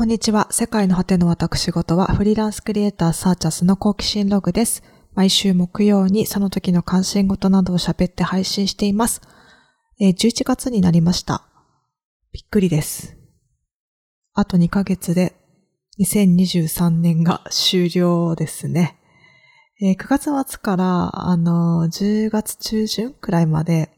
こんにちは。世界の果ての私事はフリーランスクリエイターサーチャスの好奇心ログです。毎週木曜にその時の関心事などを喋って配信しています。えー、11月になりました。びっくりです。あと2ヶ月で2023年が終了ですね。えー、9月末から、あのー、10月中旬くらいまで、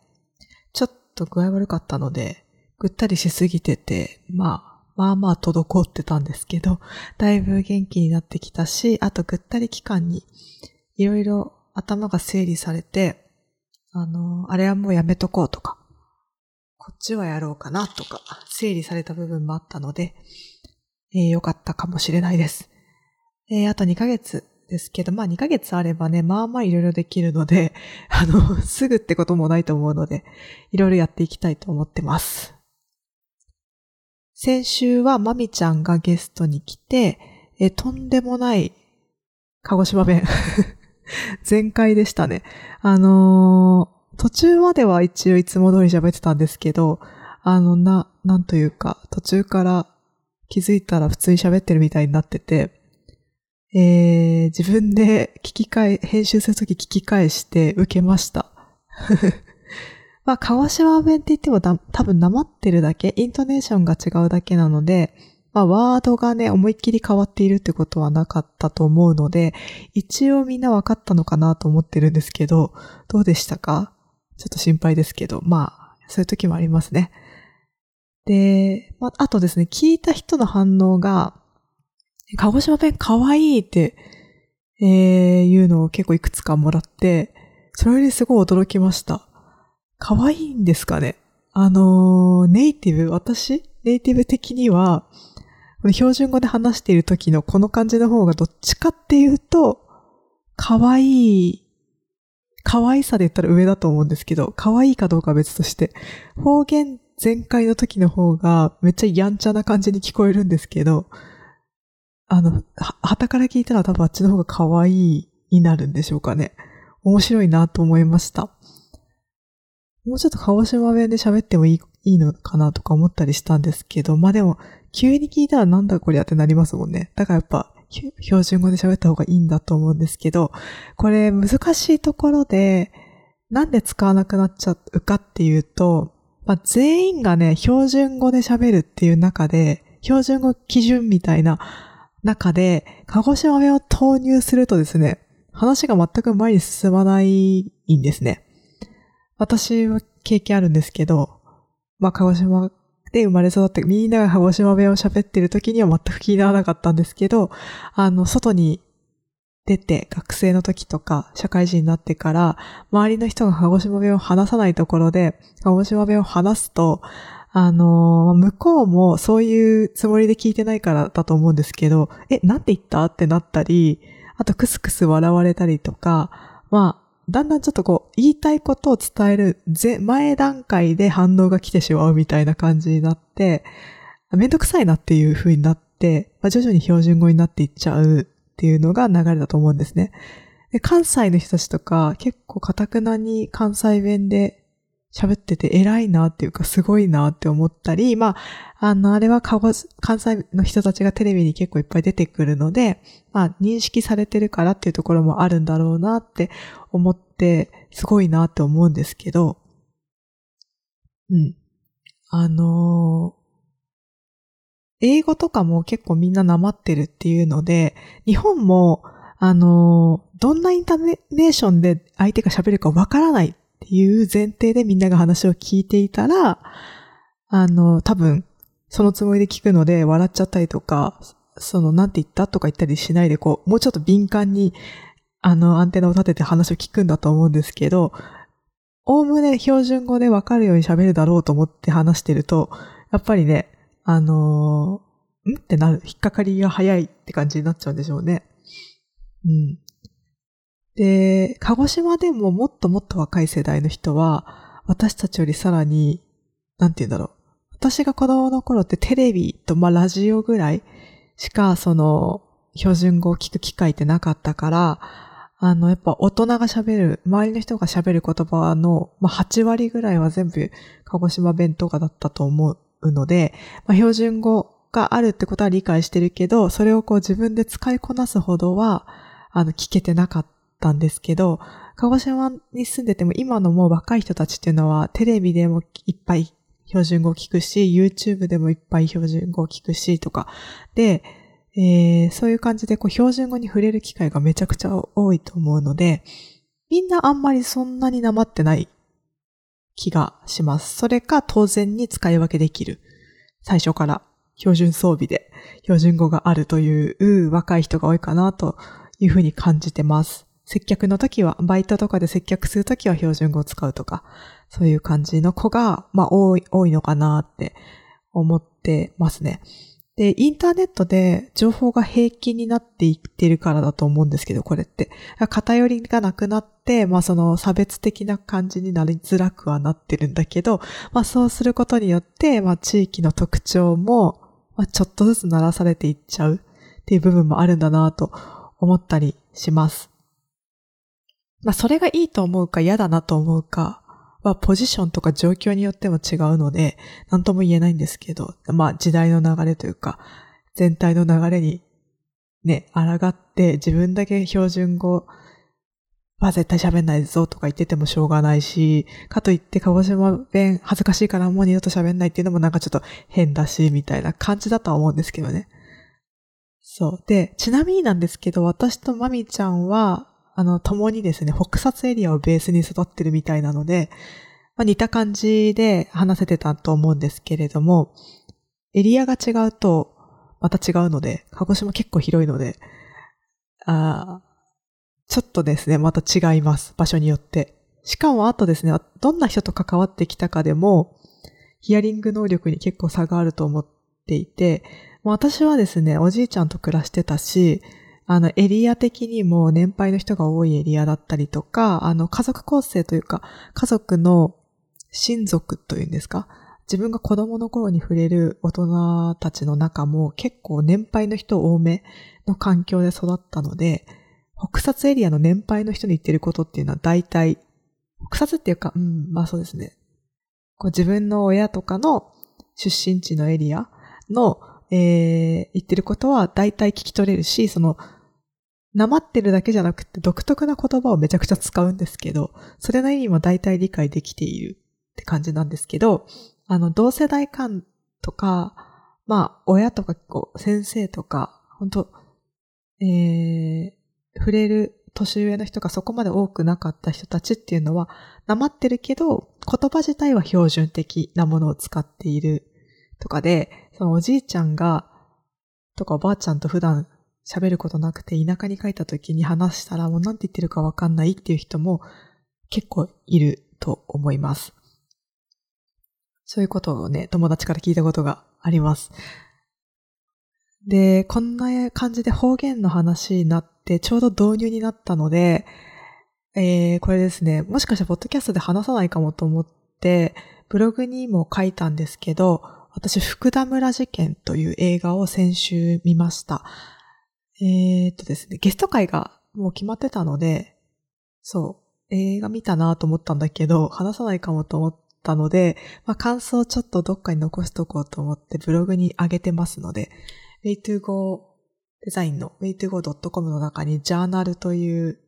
ちょっと具合悪かったので、ぐったりしすぎてて、まあ、まあまあ滞ってたんですけど、だいぶ元気になってきたし、あとぐったり期間にいろいろ頭が整理されて、あの、あれはもうやめとこうとか、こっちはやろうかなとか、整理された部分もあったので、えー、よかったかもしれないです。えー、あと2ヶ月ですけど、まあ2ヶ月あればね、まあまあいろいろできるので、あの、すぐってこともないと思うので、いろいろやっていきたいと思ってます。先週はまみちゃんがゲストに来て、えとんでもない鹿児島弁 全開でしたね。あのー、途中までは一応いつも通り喋ってたんですけど、あの、な、なんというか、途中から気づいたら普通に喋ってるみたいになってて、えー、自分で聞き返、編集するとき聞き返して受けました。まあ、鹿児島弁って言っても多分なまってるだけ、イントネーションが違うだけなので、まあ、ワードがね、思いっきり変わっているってことはなかったと思うので、一応みんな分かったのかなと思ってるんですけど、どうでしたか？ちょっと心配ですけど、まあ、そういう時もありますね。で、まあ、あとですね、聞いた人の反応が、鹿児島弁可愛いって、えー、いうのを結構いくつかもらって、それにすごい驚きました。可愛いんですかね？あの、ネイティブ、私？ネイティブ的には、この標準語で話している時のこの感じの方がどっちかっていうと、可愛い、可愛さで言ったら上だと思うんですけど、可愛いかどうかは別として、方言全開の時の方がめっちゃやんちゃな感じに聞こえるんですけど、あの、は、旗から聞いたら多分あっちの方が可愛いになるんでしょうかね。面白いなと思いました。もうちょっと鹿児島弁で喋ってもいいいいのかなとか思ったりしたんですけど、まあでも、急に聞いたらなんだこりゃってなりますもんね。だからやっぱ、標準語で喋った方がいいんだと思うんですけど、これ難しいところで、なんで使わなくなっちゃうかっていうと、まあ、全員がね、標準語で喋るっていう中で、標準語基準みたいな中で、鹿児島弁を投入するとですね、話が全く前に進まないんですね。私は経験あるんですけど、まあ、鹿児島で生まれ育って、みんなが鹿児島弁を喋ってる時には全く気にならなかったんですけど、あの、外に出て、学生の時とか、社会人になってから、周りの人が鹿児島弁を話さないところで、鹿児島弁を話すと、あの、向こうもそういうつもりで聞いてないからだと思うんですけど、え、なんて言った？ってなったり、あとクスクス笑われたりとか、まあ、だんだんちょっとこう、言いたいことを伝える前段階で反応が来てしまうみたいな感じになって、めんどくさいなっていう風になって、まあ、徐々に標準語になっていっちゃうっていうのが流れだと思うんですね。で関西の人たちとか結構カタクナに関西弁で喋ってて偉いなっていうかすごいなって思ったり、まあ、あの、あれは関西の人たちがテレビに結構いっぱい出てくるので、まあ、認識されてるからっていうところもあるんだろうなって思って、すごいなって思うんですけど、うん。あのー、英語とかも結構みんななまってるっていうので、日本も、あのー、どんなインターネーションで相手が喋るかわからないっていう前提でみんなが話を聞いていたら、あの、多分、そのつもりで聞くので笑っちゃったりとか、その、なんて言ったとか言ったりしないで、こう、もうちょっと敏感に、あの、アンテナを立てて話を聞くんだと思うんですけど、おおむね標準語でわかるように喋るだろうと思って話してると、やっぱりね、あのー、ん？ってなる、引っかかりが早いって感じになっちゃうんでしょうね。うん。で、鹿児島でももっともっと若い世代の人は、私たちよりさらに、なんて言うんだろう。私が子供の頃ってテレビと、まあ、ラジオぐらいしか、その、標準語を聞く機会ってなかったから、あの、やっぱ大人が喋る、周りの人が喋る言葉の、まあ、8割ぐらいは全部鹿児島弁とかだったと思うので、まあ、標準語があるってことは理解してるけど、それをこう自分で使いこなすほどは、あの、聞けてなかったんですけど、鹿児島に住んでても今のもう若い人たちっていうのはテレビでもいっぱい標準語を聞くし、YouTube でもいっぱい標準語を聞くしとか。で、えー、そういう感じでこう標準語に触れる機会がめちゃくちゃ多いと思うので、みんなあんまりそんなになまってない気がします。それか当然に使い分けできる。最初から標準装備で標準語があるという若い人が多いかなというふうに感じてます。接客の時は、バイトとかで接客する時は標準語を使うとか、そういう感じの子が、まあ多い、多いのかなって思ってますね。で、インターネットで情報が平均になっていってるからだと思うんですけど、これって。偏りがなくなって、まあその差別的な感じになりづらくはなってるんだけど、まあそうすることによって、まあ地域の特徴も、まあちょっとずつ鳴らされていっちゃうっていう部分もあるんだなと思ったりします。まあそれがいいと思うか嫌だなと思うかはポジションとか状況によっても違うので、なんとも言えないんですけど、まあ時代の流れというか、全体の流れにね、抗って自分だけ標準語は絶対喋んないぞとか言っててもしょうがないし、かといって鹿児島弁恥ずかしいからもう二度と喋んないっていうのもなんかちょっと変だし、みたいな感じだとは思うんですけどね。そう。で、ちなみになんですけど、私とマミちゃんは、あの、共にですね、北薩エリアをベースに育ってるみたいなので、まあ、似た感じで話せてたと思うんですけれども、エリアが違うと、また違うので、鹿児島結構広いので、あちょっとですね、また違います。場所によって。しかもあとですね、どんな人と関わってきたかでも、ヒアリング能力に結構差があると思っていて、私はですね、おじいちゃんと暮らしてたし、あの、エリア的にも年配の人が多いエリアだったりとか、あの、家族構成というか、家族の親族というんですか自分が子供の頃に触れる大人たちの中も結構年配の人多めの環境で育ったので、北薩エリアの年配の人に言ってることっていうのは大体、北薩っていうか、うん、まあそうですね。こう自分の親とかの出身地のエリアのえー、言ってることは大体聞き取れるし、その、なまってるだけじゃなくて独特な言葉をめちゃくちゃ使うんですけど、それの意味も大体理解できているって感じなんですけど、あの、同世代間とか、まあ、親とかこう、先生とか、本当えー、触れる年上の人がそこまで多くなかった人たちっていうのは、なまってるけど、言葉自体は標準的なものを使っているとかで、そのおじいちゃんが、とかおばあちゃんと普段喋ることなくて田舎に帰った時に話したらもう何て言ってるかわかんないっていう人も結構いると思います。そういうことをね、友達から聞いたことがあります。で、こんな感じで方言の話になってちょうど導入になったので、えー、これですね、もしかしてポッドキャストで話さないかもと思って、ブログにも書いたんですけど、私、福田村事件という映画を先週見ました。えー、っとですね、ゲスト会がもう決まってたので、そう、映画見たなと思ったんだけど、話さないかもと思ったので、まあ、感想ちょっとどっかに残しとこうと思ってブログに上げてますので、way2go デザインの way2go.com の中にジャーナルという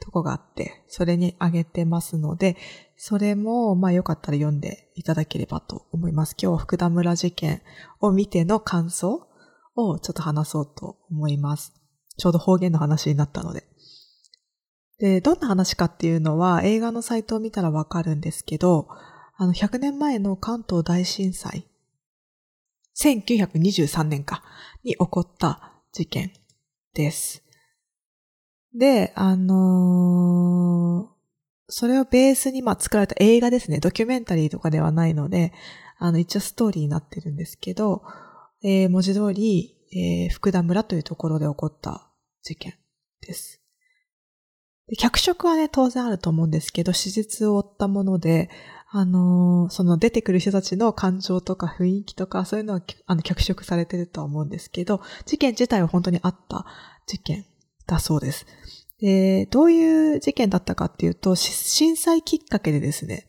とこがあって、それにあげてますので、それも、まあよかったら読んでいただければと思います。今日は福田村事件を見ての感想をちょっと話そうと思います。ちょうど方言の話になったので。で、どんな話かっていうのは映画のサイトを見たらわかるんですけど、あの、100年前の関東大震災、1923年か、に起こった事件です。で、あのー、それをベースにまあ作られた映画ですね。ドキュメンタリーとかではないので、あの、一応ストーリーになってるんですけど、えー、文字通り、えー、福田村というところで起こった事件です。で脚色はね、当然あると思うんですけど、史実を追ったもので、あのー、その出てくる人たちの感情とか雰囲気とか、そういうのは、あの、脚色されてると思うんですけど、事件自体は本当にあった事件だそうです。で、どういう事件だったかっていうと、震災きっかけでですね、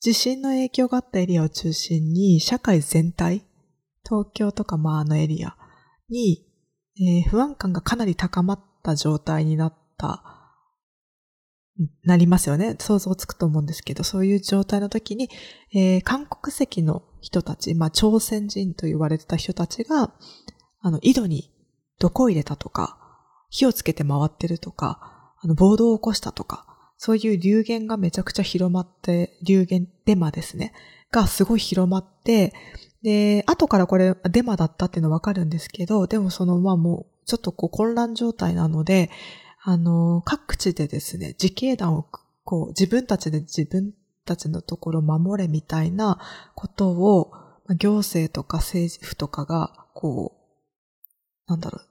地震の影響があったエリアを中心に社会全体東京とかまああのエリアに、えー、不安感がかなり高まった状態になった、なりますよね。想像つくと思うんですけど、そういう状態の時に、えー、韓国籍の人たち、まあ朝鮮人と言われてた人たちが、あの、井戸に毒を入れたとか、火をつけて回ってるとか、あの、暴動を起こしたとか、そういう流言がめちゃくちゃ広まって、流言、デマですね。がすごい広まって、で、後からこれデマだったっていうのわかるんですけど、でもそのまあもうちょっとこう混乱状態なので、あの、各地でですね、自警団をこう自分たちで自分たちのところを守れみたいなことを行政とか政府とかがこう、なんだろう、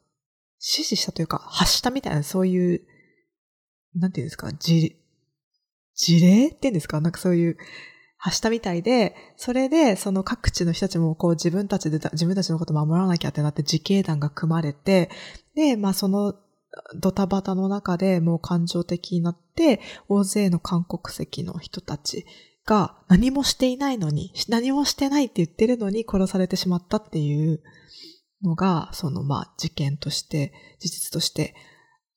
指示したというか発したみたいなそういうなんていうんですか、事、事例っていうんですかなんかそういう、発したみたいで、それで、その各地の人たちもこう自分たちで、自分たちのこと守らなきゃってなって自警団が組まれて、で、まあそのドタバタの中でもう感情的になって、大勢の韓国籍の人たちが何もしていないのに、何もしてないって言ってるのに殺されてしまったっていうのが、そのまあ事件として、事実として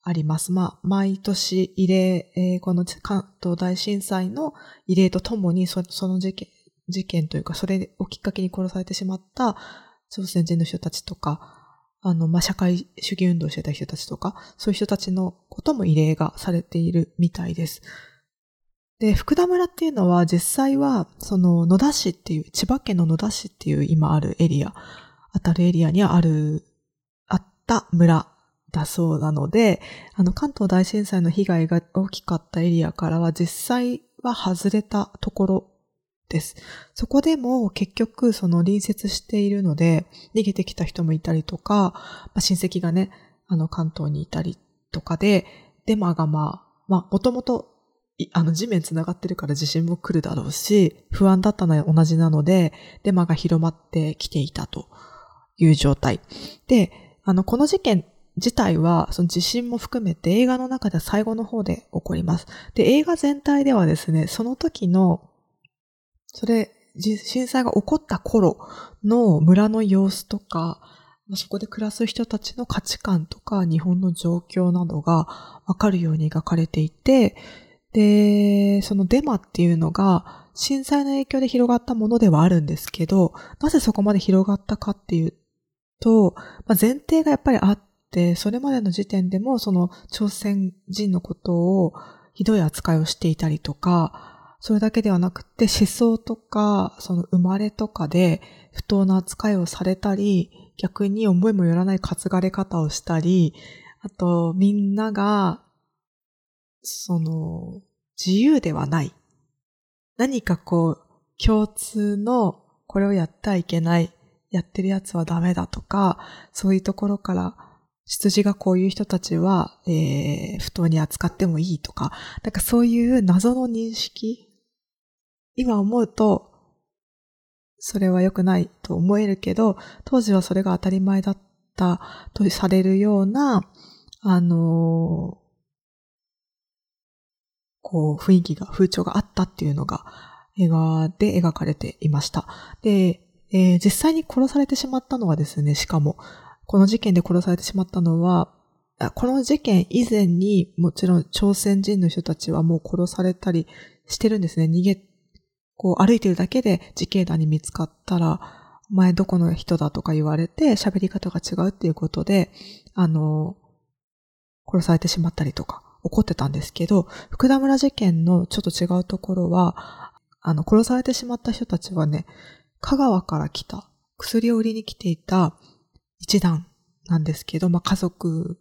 あります。まあ、毎年慰霊、えー、この関東大震災の慰霊とともにそ、その事件、事件というか、それをきっかけに殺されてしまった朝鮮人の人たちとか、あの、まあ、社会主義運動してた人たちとか、そういう人たちのことも慰霊がされているみたいです。で、福田村っていうのは実際は、その野田市っていう、千葉県の野田市っていう今あるエリア、当たるエリアにはある、あった村だそうなので、あの関東大震災の被害が大きかったエリアからは実際は外れたところです。そこでも結局その隣接しているので逃げてきた人もいたりとか、まあ、親戚がね、あの関東にいたりとかで、デマがまあ、まあもともとあの地面繋がってるから地震も来るだろうし、不安だったのは同じなので、デマが広まってきていたという状態。で、あの、この事件自体は、その地震も含めて映画の中では最後の方で起こります。で、映画全体ではですね、その時の、それ、震災が起こった頃の村の様子とか、そこで暮らす人たちの価値観とか日本の状況などがわかるように描かれていて、で、そのデマっていうのが震災の影響で広がったものではあるんですけど、なぜそこまで広がったかっていうと、まあ、前提がやっぱりあって、それまでの時点でも、その朝鮮人のことをひどい扱いをしていたりとか、それだけではなくて思想とか、その生まれとかで不当な扱いをされたり、逆に思いもよらない担がれ方をしたり、あと、みんなが、その、自由ではない。何かこう、共通の、これをやってはいけない、やってるやつはダメだとか、そういうところから出自がこういう人たちは、えー、不当に扱ってもいいとか、なんかそういう謎の認識、今思うと、それは良くないと思えるけど、当時はそれが当たり前だったとされるような、あのー、こう、雰囲気が、風潮があったっていうのが、映画で描かれていました。で、えー、実際に殺されてしまったのはですね、しかも、この事件で殺されてしまったのは、この事件以前にもちろん朝鮮人の人たちはもう殺されたりしてるんですね。逃げ、こう歩いてるだけで自警団に見つかったら、お前どこの人だとか言われて喋り方が違うっていうことで、あの、殺されてしまったりとか起こってたんですけど、福田村事件のちょっと違うところは、あの、殺されてしまった人たちはね、香川から来た、薬を売りに来ていた一団なんですけど、まあ、家族、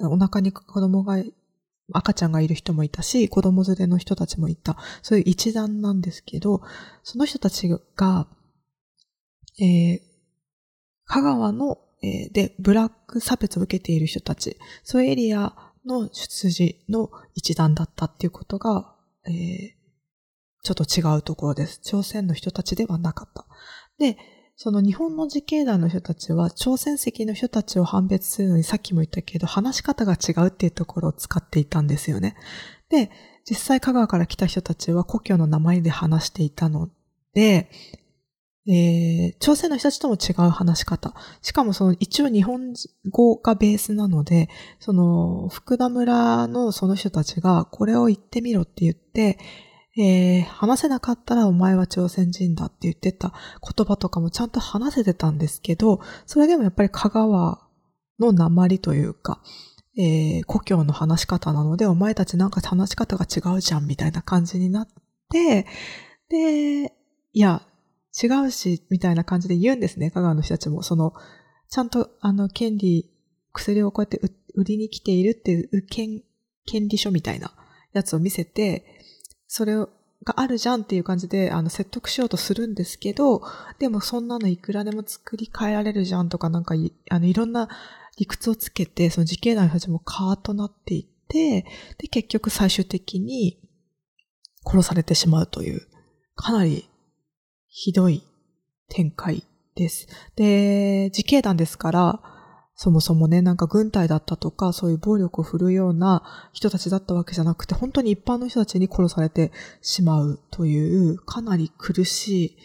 お腹に子供が、赤ちゃんがいる人もいたし、子供連れの人たちもいた。そういう一団なんですけど、その人たちが、えー、香川の、えー、で、ブラック差別を受けている人たち、そういうエリアの出自の一団だったっていうことが、えー、ちょっと違うところです。朝鮮の人たちではなかった。で、その日本の自警団の人たちは、朝鮮籍の人たちを判別するのにさっきも言ったけど、話し方が違うっていうところを使っていたんですよね。で、実際香川から来た人たちは故郷の名前で話していたので、えー、朝鮮の人たちとも違う話し方。しかもその一応日本語がベースなので、その福田村のその人たちがこれを言ってみろって言って、えー、話せなかったらお前は朝鮮人だって言ってた言葉とかもちゃんと話せてたんですけど、それでもやっぱり香川の鉛というか、えー、故郷の話し方なので、お前たちなんか話し方が違うじゃんみたいな感じになって、で、いや、違うし、みたいな感じで言うんですね、香川の人たちも。その、ちゃんと、あの、権利、薬をこうやって売りに来ているっていう権、権利書みたいなやつを見せて、それがあるじゃんっていう感じで、あの、説得しようとするんですけど、でもそんなのいくらでも作り変えられるじゃんとか、なんかい、あの、いろんな理屈をつけて、その時系団の人たちもカーとなっていって、で、結局最終的に殺されてしまうという、かなりひどい展開です。で、自警団ですから、そもそもね、なんか軍隊だったとか、そういう暴力を振るうような人たちだったわけじゃなくて、本当に一般の人たちに殺されてしまうという、かなり苦し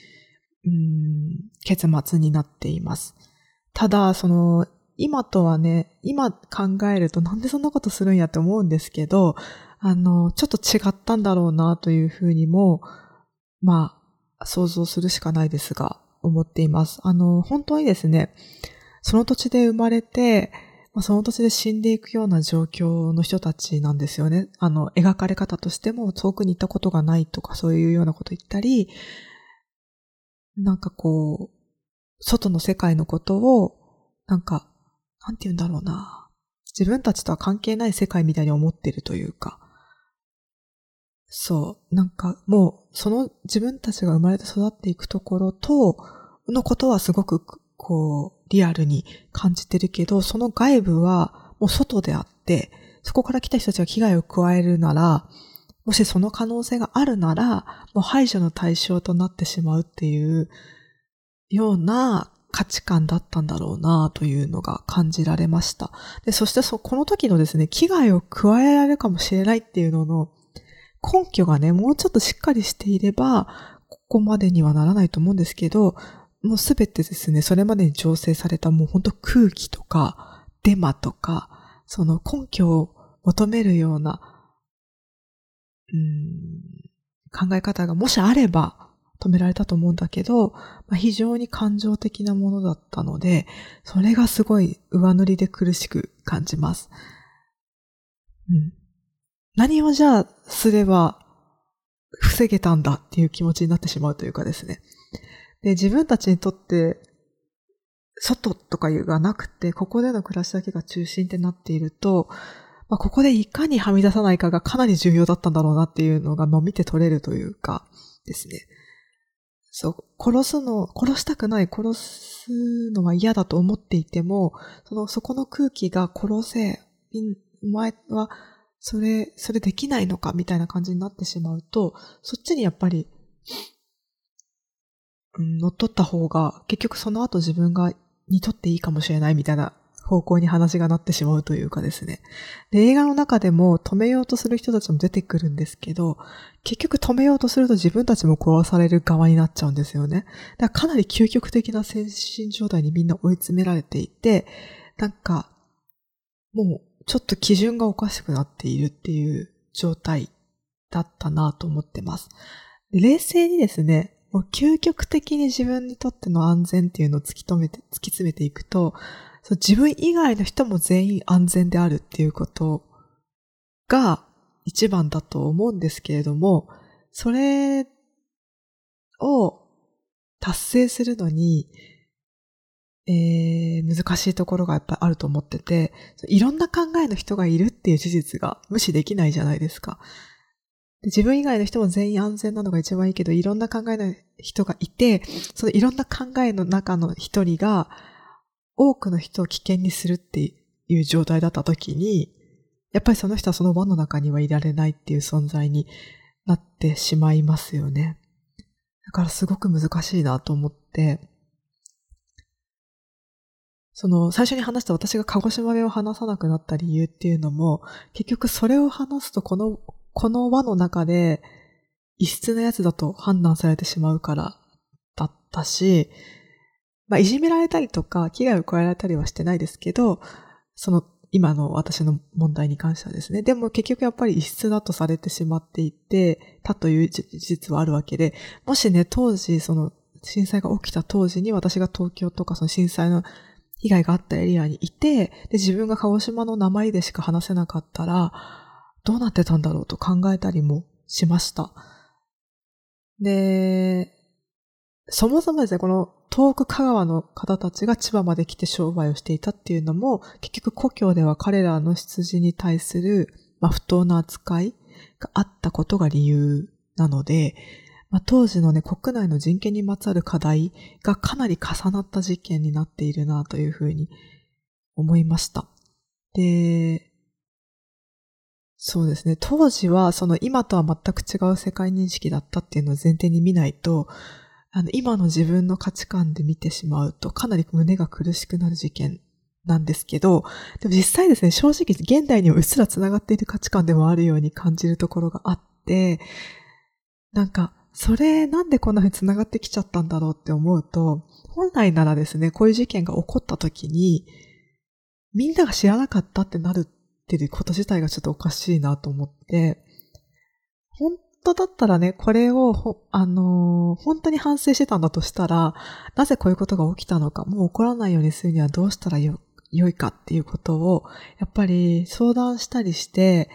い、うん、結末になっています。ただ、その、今とはね、今考えるとなんでそんなことするんやって思うんですけど、あの、ちょっと違ったんだろうなというふうにも、まあ、想像するしかないですが、思っています。あの、本当にですね、その土地で生まれて、まあ、その土地で死んでいくような状況の人たちなんですよね。あの、描かれ方としても遠くに行ったことがないとかそういうようなこと言ったり、なんかこう、外の世界のことを、なんか、なんて言うんだろうな。自分たちとは関係ない世界みたいに思ってるというか、そう。なんかもう、その自分たちが生まれて育っていくところと、のことはすごく、こう、リアルに感じてるけど、その外部はもう外であって、そこから来た人たちが危害を加えるなら、もしその可能性があるなら、もう排除の対象となってしまうっていうような価値観だったんだろうなというのが感じられました。で、そしてそ、この時のですね、危害を加えられるかもしれないっていうのの根拠がね、もうちょっとしっかりしていれば、ここまでにはならないと思うんですけど、もうすべてですね、それまでに調整されたもう本当空気とか、デマとか、その根拠を求めるような、うん、考え方がもしあれば止められたと思うんだけど、まあ、非常に感情的なものだったので、それがすごい上塗りで苦しく感じます。うん。何をじゃあすれば防げたんだっていう気持ちになってしまうというかですね。で、自分たちにとって、外とかいうがなくて、ここでの暮らしだけが中心ってなっていると、まあ、ここでいかにはみ出さないかがかなり重要だったんだろうなっていうのが、まあ、見て取れるというかですね。そう、殺すの、殺したくない、殺すのは嫌だと思っていても、その、そこの空気が殺せ、お前はそれ、それできないのかみたいな感じになってしまうと、そっちにやっぱり、うん、乗っ取った方が、結局その後自分がにとっていいかもしれないみたいな方向に話がなってしまうというかですね。で、映画の中でも止めようとする人たちも出てくるんですけど、結局止めようとすると自分たちも殺される側になっちゃうんですよね。だからかなり究極的な精神状態にみんな追い詰められていて、なんか、もうちょっと基準がおかしくなっているっていう状態だったなと思ってます。冷静にですね、もう究極的に自分にとっての安全っていうのを突き止めて、突き詰めていくと、自分以外の人も全員安全であるっていうことが一番だと思うんですけれども、それを達成するのに、えー、難しいところがやっぱりあると思ってて、いろんな考えの人がいるっていう事実が無視できないじゃないですか。自分以外の人も全員安全なのが一番いいけど、いろんな考えの人がいて、そのいろんな考えの中の一人が、多くの人を危険にするっていう状態だった時に、やっぱりその人はその輪の中にはいられないっていう存在になってしまいますよね。だからすごく難しいなと思って、その、最初に話した私が鹿児島弁を話さなくなった理由っていうのも、結局それを話すとこの、この輪の中で異質なやつだと判断されてしまうからだったし、まあ、いじめられたりとか、危害を加えられたりはしてないですけど、その、今の私の問題に関してはですね。でも結局やっぱり異質だとされてしまっていて、たという事実はあるわけで、もしね、当時、その、震災が起きた当時に私が東京とかその震災の被害があったエリアにいて、で、自分が鹿児島の名前でしか話せなかったら、どうなってたんだろうと考えたりもしました。で、そもそもですね、この遠く香川の方たちが千葉まで来て商売をしていたっていうのも、結局故郷では彼らの出自に対する、まあ、不当な扱いがあったことが理由なので、まあ、当時のね、国内の人権にまつわる課題がかなり重なった事件になっているなというふうに思いました。で、そうですね。当時はその今とは全く違う世界認識だったっていうのを前提に見ないと、あの今の自分の価値観で見てしまうとかなり胸が苦しくなる事件なんですけど、でも実際ですね、正直現代にもうっすら繋がっている価値観でもあるように感じるところがあって、なんかそれなんでこんな風に繋がってきちゃったんだろうって思うと、本来ならですね、こういう事件が起こった時に、みんなが知らなかったってなるっていうこと自体がちょっとおかしいなと思って、本当だったらね、これを、あのー、本当に反省してたんだとしたら、なぜこういうことが起きたのか、もう起こらないようにするにはどうしたらよ、良いかっていうことを、やっぱり相談したりして、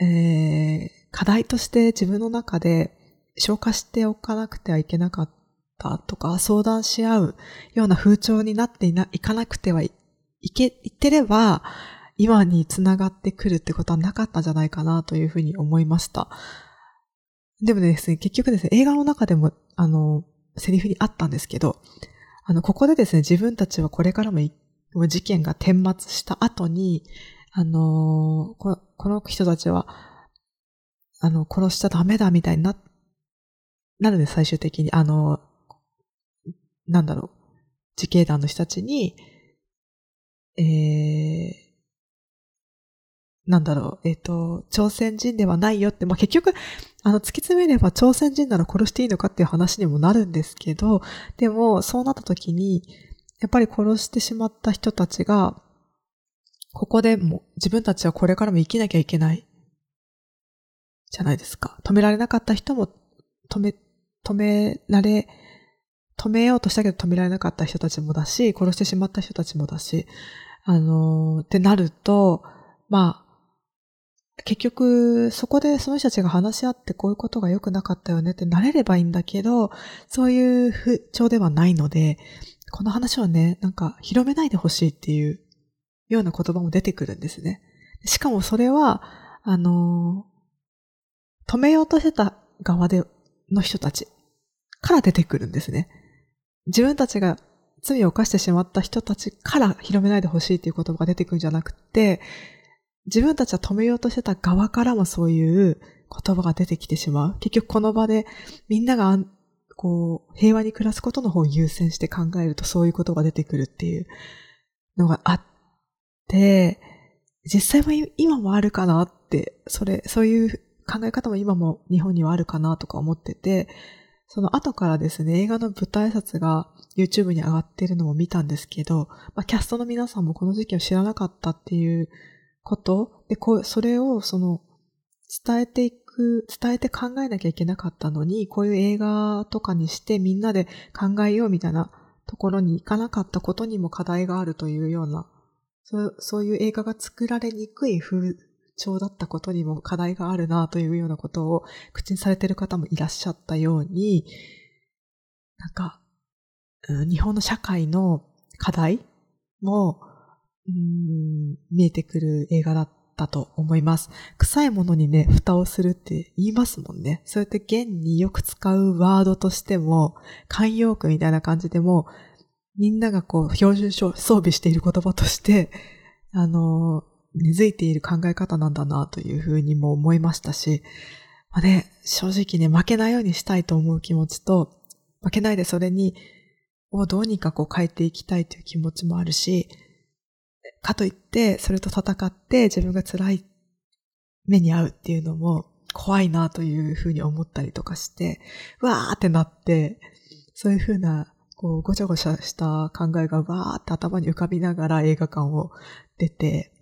えー、課題として自分の中で消化しておかなくてはいけなかったとか、相談し合うような風潮になっていな、いかなくてはいけ、いってれば、今につながってくるってことはなかったんじゃないかなというふうに思いました。でもですね、結局ですね、映画の中でも、あの、セリフにあったんですけど、あの、ここでですね、自分たちはこれからも事件が顛末した後に、あのこの人たちは、あの、殺しちゃダメだみたいになっなので最終的に、あの、なんだろう、自警団の人たちに、えー、なんだろう、えっ、ー、と、朝鮮人ではないよって、まあ、結局、あの、突き詰めれば朝鮮人なら殺していいのかっていう話にもなるんですけど、でも、そうなった時に、やっぱり殺してしまった人たちが、ここでも自分たちはこれからも生きなきゃいけない。じゃないですか。止められなかった人も止め止められ、止めようとしたけど止められなかった人たちもだし、殺してしまった人たちもだし、あのー、ってなると、まあ、結局、そこでその人たちが話し合ってこういうことが良くなかったよねってなれればいいんだけど、そういう風潮ではないので、この話はね、なんか広めないでほしいっていうような言葉も出てくるんですね。しかもそれは、あのー、止めようとしてた側での人たちから出てくるんですね。自分たちが罪を犯してしまった人たちから広めないでほしいという言葉が出てくるんじゃなくて、自分たちは止めようとしてた側からもそういう言葉が出てきてしまう。結局この場でみんながこう平和に暮らすことの方を優先して考えるとそういうことが出てくるっていうのがあって、実際は今もあるかなって、それ、そういう考え方も今も日本にはあるかなとか思ってて、その後からですね、映画の舞台挨拶が YouTube に上がってるのも見たんですけど、まあ、キャストの皆さんもこの時期を知らなかったっていうこと？で、こう、それをその、伝えていく、伝えて考えなきゃいけなかったのに、こういう映画とかにしてみんなで考えようみたいなところに行かなかったことにも課題があるというような、そうそういう映画が作られにくい風調だったことにも課題があるなというようなことを口にされている方もいらっしゃったように、なんか、うん、日本の社会の課題も、うん、見えてくる映画だったと思います。臭いものにね、蓋をするって言いますもんね。そうやって現によく使うワードとしても、慣用句みたいな感じでも、みんながこう、標準装備している言葉として、あの、根付いている考え方なんだなというふうにも思いましたし、まあね、正直ね、負けないようにしたいと思う気持ちと、負けないでそれに、をどうにかこう変えていきたいという気持ちもあるし、かといって、それと戦って自分が辛い目に遭うっていうのも怖いなというふうに思ったりとかして、わーってなって、そういうふうな、こう、ごちゃごちゃした考えがわーって頭に浮かびながら映画館を出て、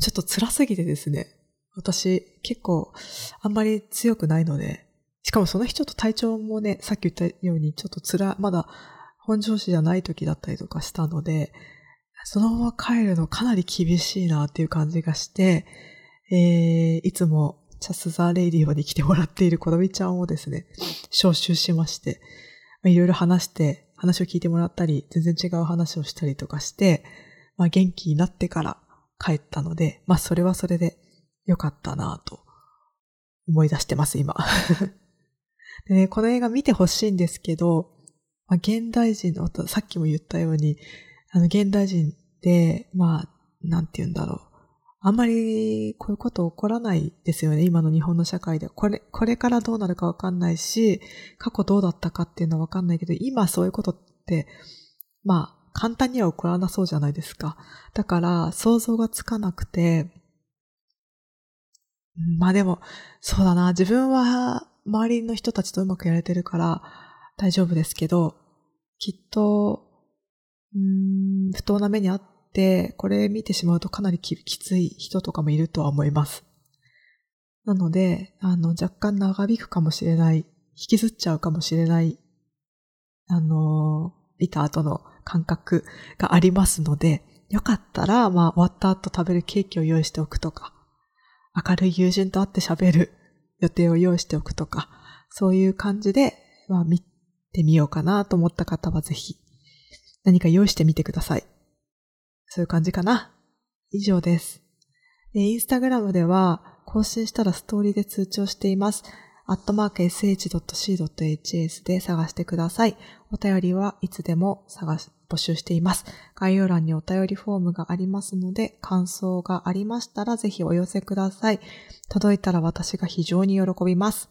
ちょっと辛すぎてですね、私結構あんまり強くないので、しかもその日ちょっと体調もね、さっき言ったようにちょっと辛、まだ本調子じゃない時だったりとかしたので、そのまま帰るのかなり厳しいなっていう感じがして、えー、いつもチャスザレイディオに来てもらっているコロミちゃんをですね、招集しまして、いろいろ話して、話を聞いてもらったり、全然違う話をしたりとかして、まあ、元気になってから帰ったので、まあそれはそれで良かったなと思い出してます、今。でね、この映画見てほしいんですけど、まあ、現代人の、さっきも言ったように、あの、現代人で、まあ、なんて言うんだろう。あんまりこういうこと起こらないですよね。今の日本の社会で。これ、これからどうなるかわかんないし、過去どうだったかっていうのはわかんないけど、今そういうことって、まあ、簡単には起こらなそうじゃないですか。だから、想像がつかなくて、まあでも、そうだな。自分は周りの人たちとうまくやれてるから大丈夫ですけど、きっと、うん、不当な目にあって、これ見てしまうとかなりきつい人とかもいるとは思います。なので、あの、若干長引くかもしれない、引きずっちゃうかもしれない、あの、見た後の感覚がありますので、よかったら、まあ、終わった後食べるケーキを用意しておくとか、明るい友人と会って喋る予定を用意しておくとか、そういう感じで、まあ、見てみようかなと思った方はぜひ、何か用意してみてください。そういう感じかな。以上です。で、インスタグラムでは、更新したらストーリーで通知をしています。アットマーク sh.c.hs で探してください。お便りはいつでも探し、募集しています。概要欄にお便りフォームがありますので、感想がありましたらぜひお寄せください。届いたら私が非常に喜びます。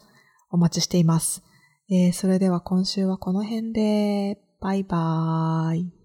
お待ちしています。えー、それでは今週はこの辺で、バイバーイ。